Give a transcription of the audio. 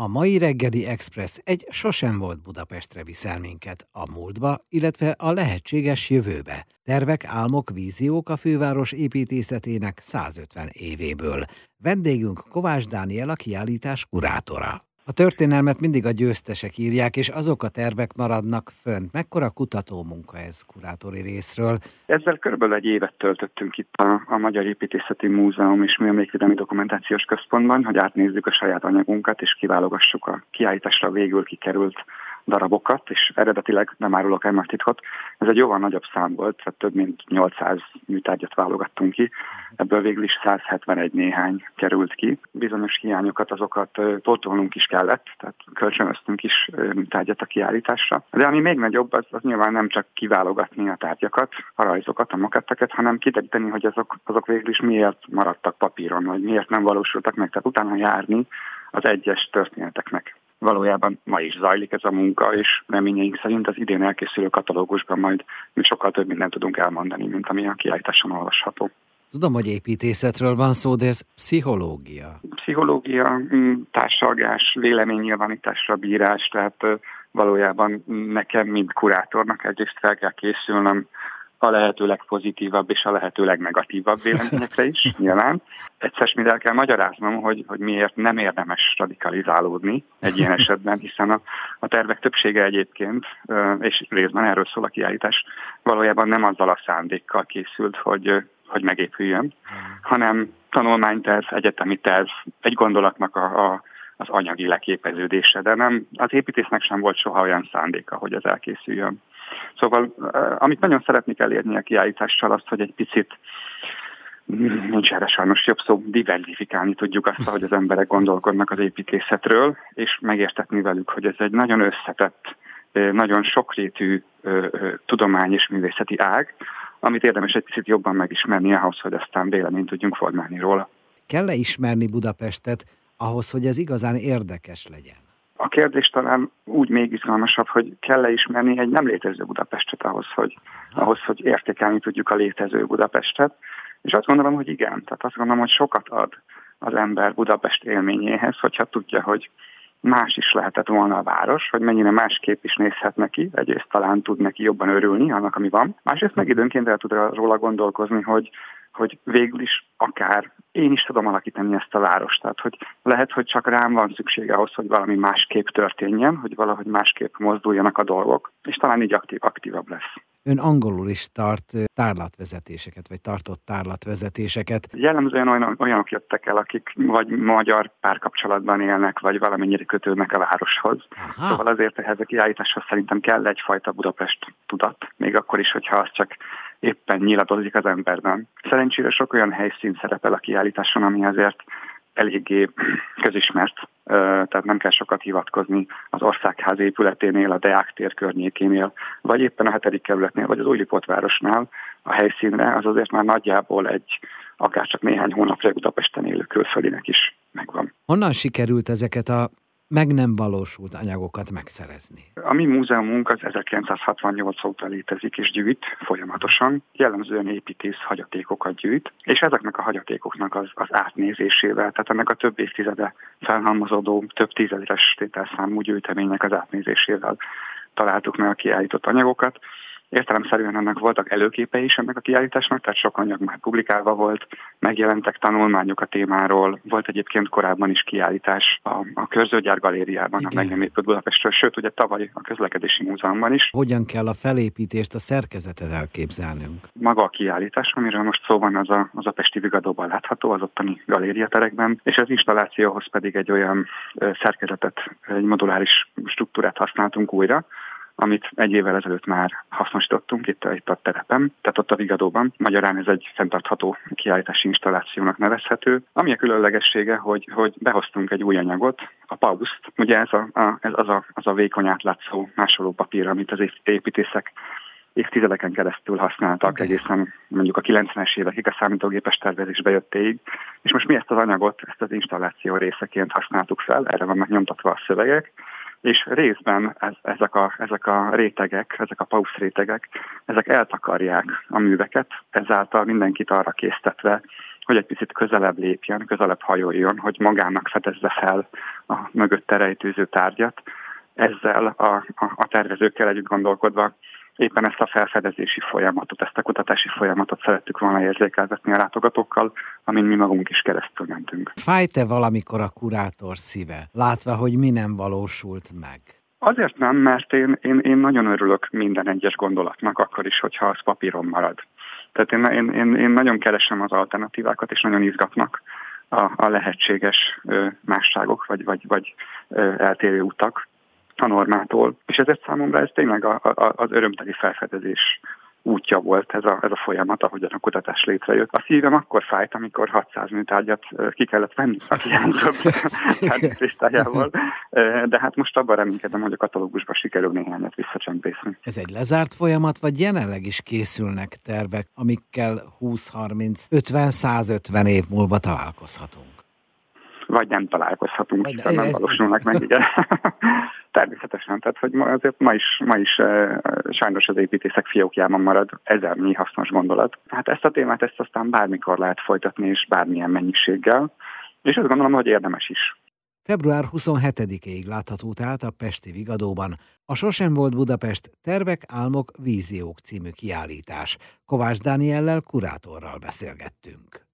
A mai reggeli Express egy sosem volt Budapestre viszel minket, a múltba, illetve a lehetséges jövőbe. Tervek, álmok, víziók a főváros építészetének 150 évéből. Vendégünk Kovács Dániel a kiállítás kurátora. A történelmet mindig a győztesek írják, és azok a tervek maradnak fönt. Mekkora kutató munka ez kurátori részről? Ezzel körülbelül egy évet töltöttünk itt a, a Magyar Építészeti Múzeum és Műemlékvédelmi Dokumentációs Központban, hogy átnézzük a saját anyagunkat, és kiválogassuk a kiállításra végül kikerült darabokat, és eredetileg nem árulok el titkot. Ez egy jóval nagyobb szám volt, tehát több mint 800 műtárgyat válogattunk ki, ebből végül is 171 néhány került ki. Bizonyos hiányokat azokat pótolnunk is kellett, tehát kölcsönöztünk is műtárgyat a kiállításra. De ami még nagyobb, az, az nyilván nem csak kiválogatni a tárgyakat, a rajzokat, a maketteket, hanem kideríteni, hogy azok, azok végül is miért maradtak papíron, vagy miért nem valósultak meg, tehát utána járni az egyes történeteknek valójában ma is zajlik ez a munka, és reményeink szerint az idén elkészülő katalógusban majd mi sokkal több mindent tudunk elmondani, mint ami a kiállításon olvasható. Tudom, hogy építészetről van szó, de ez pszichológia. Pszichológia, mm, társalgás, véleménynyilvánításra bírás, tehát valójában nekem, mint kurátornak egyrészt fel kell készülnöm a lehető legpozitívabb és a lehető legnegatívabb véleményekre is, nyilván. Egyszer mind el kell magyaráznom, hogy, hogy miért nem érdemes radikalizálódni egy ilyen esetben, hiszen a, a tervek többsége egyébként, és részben erről szól a kiállítás, valójában nem azzal a szándékkal készült, hogy, hogy megépüljön, hanem tanulmányterv, egyetemi terv, egy gondolatnak a, a az anyagi leképeződése, de nem, az építésznek sem volt soha olyan szándéka, hogy ez elkészüljön. Szóval amit nagyon szeretnék elérni a kiállítással, azt, hogy egy picit nincs erre sajnos jobb szó, diversifikálni tudjuk azt, hogy az emberek gondolkodnak az építészetről, és megértetni velük, hogy ez egy nagyon összetett, nagyon sokrétű tudomány és művészeti ág, amit érdemes egy picit jobban megismerni ahhoz, hogy aztán véleményt tudjunk formálni róla. Kell-e ismerni Budapestet ahhoz, hogy ez igazán érdekes legyen? Kérdés talán úgy még izgalmasabb, hogy kell-e ismerni egy nem létező Budapestet ahhoz, hogy, ahhoz, hogy értékelni tudjuk a létező Budapestet. És azt gondolom, hogy igen. Tehát azt gondolom, hogy sokat ad az ember Budapest élményéhez, hogyha tudja, hogy más is lehetett volna a város, hogy mennyire másképp is nézhet neki, egyrészt talán tud neki jobban örülni annak, ami van. Másrészt meg időnként el tud róla gondolkozni, hogy hogy végül is akár én is tudom alakítani ezt a várost. Tehát, hogy lehet, hogy csak rám van szüksége ahhoz, hogy valami másképp történjen, hogy valahogy másképp mozduljanak a dolgok, és talán így aktív, aktívabb lesz. Ön angolul is tart tárlatvezetéseket, vagy tartott tárlatvezetéseket. Jellemzően olyan, olyanok jöttek el, akik vagy magyar párkapcsolatban élnek, vagy valamennyire kötődnek a városhoz. Aha. Szóval azért ehhez a kiállításhoz szerintem kell egyfajta Budapest tudat, még akkor is, hogyha az csak éppen nyilatozik az emberben. Szerencsére sok olyan helyszín szerepel a kiállításon, ami azért eléggé közismert, tehát nem kell sokat hivatkozni az országház épületénél, a Deák tér környékénél, vagy éppen a hetedik kerületnél, vagy az Újlipótvárosnál a helyszínre, az azért már nagyjából egy akár csak néhány hónapja Budapesten élő külföldinek is megvan. Honnan sikerült ezeket a meg nem valósult anyagokat megszerezni? A mi múzeumunk az 1968 óta létezik és gyűjt folyamatosan, jellemzően építész hagyatékokat gyűjt, és ezeknek a hagyatékoknak az, az átnézésével, tehát ennek a több évtizede felhalmozódó, több tízezeres tételszámú gyűjteménynek az átnézésével találtuk meg a kiállított anyagokat, Értelemszerűen ennek voltak előképei is ennek a kiállításnak, tehát sok anyag már publikálva volt, megjelentek tanulmányok a témáról, volt egyébként korábban is kiállítás a, a Körzőgyár galériában, Igen. a meg nem épült Budapestről, sőt ugye tavaly a közlekedési múzeumban is. Hogyan kell a felépítést, a szerkezetet elképzelnünk? Maga a kiállítás, amiről most szó van, az a, az a Pesti Vigadóban látható, az ottani galériaterekben, és az installációhoz pedig egy olyan szerkezetet, egy moduláris struktúrát használtunk újra, amit egy évvel ezelőtt már hasznosítottunk itt, itt a terepen, tehát ott a Vigadóban. Magyarán ez egy fenntartható kiállítási installációnak nevezhető. Ami a különlegessége, hogy, hogy behoztunk egy új anyagot, a pauszt. Ugye ez, a, a, ez az, a, az a vékony átlátszó másoló papír, amit az építészek évtizedeken keresztül használtak okay. egészen mondjuk a 90-es évekig a számítógépes tervezésbe jöttéig, és most mi ezt az anyagot, ezt az installáció részeként használtuk fel, erre vannak nyomtatva a szövegek, és részben ez, ezek, a, ezek a rétegek, ezek a pausz rétegek, ezek eltakarják a műveket, ezáltal mindenkit arra késztetve, hogy egy picit közelebb lépjen, közelebb hajoljon, hogy magának fedezze fel a mögött rejtőző tárgyat. Ezzel a, a, a tervezőkkel együtt gondolkodva éppen ezt a felfedezési folyamatot, ezt a kutatási folyamatot szerettük volna érzékeltetni a látogatókkal, amin mi magunk is keresztül mentünk. Fájt-e valamikor a kurátor szíve, látva, hogy mi nem valósult meg? Azért nem, mert én, én, én nagyon örülök minden egyes gondolatnak, akkor is, hogyha az papíron marad. Tehát én, én, én, én nagyon keresem az alternatívákat, és nagyon izgatnak a, a lehetséges ö, másságok, vagy, vagy, vagy ö, eltérő utak a normától. És ezért számomra ez tényleg a, a, az örömteli felfedezés útja volt ez a, ez a folyamat, ahogyan a kutatás létrejött. A szívem akkor fájt, amikor 600 műtárgyat ki kellett venni a tárgyakristályával, de hát most abban reménykedem, hogy a katalógusba sikerül néhányat visszacsempészni. Ez egy lezárt folyamat, vagy jelenleg is készülnek tervek, amikkel 20-30-50-150 év múlva találkozhatunk? Vagy nem találkozhatunk, vagy nem, nem valósulnak meg, igen. Természetesen, tehát hogy ma, azért ma is, ma is e, sajnos az építészek fiókjában marad ezernyi hasznos gondolat. Hát ezt a témát ezt aztán bármikor lehet folytatni, és bármilyen mennyiséggel, és azt gondolom, hogy érdemes is. Február 27-ig látható tehát a Pesti Vigadóban a Sosem volt Budapest Tervek, Álmok, Víziók című kiállítás. Kovács Dániellel, kurátorral beszélgettünk.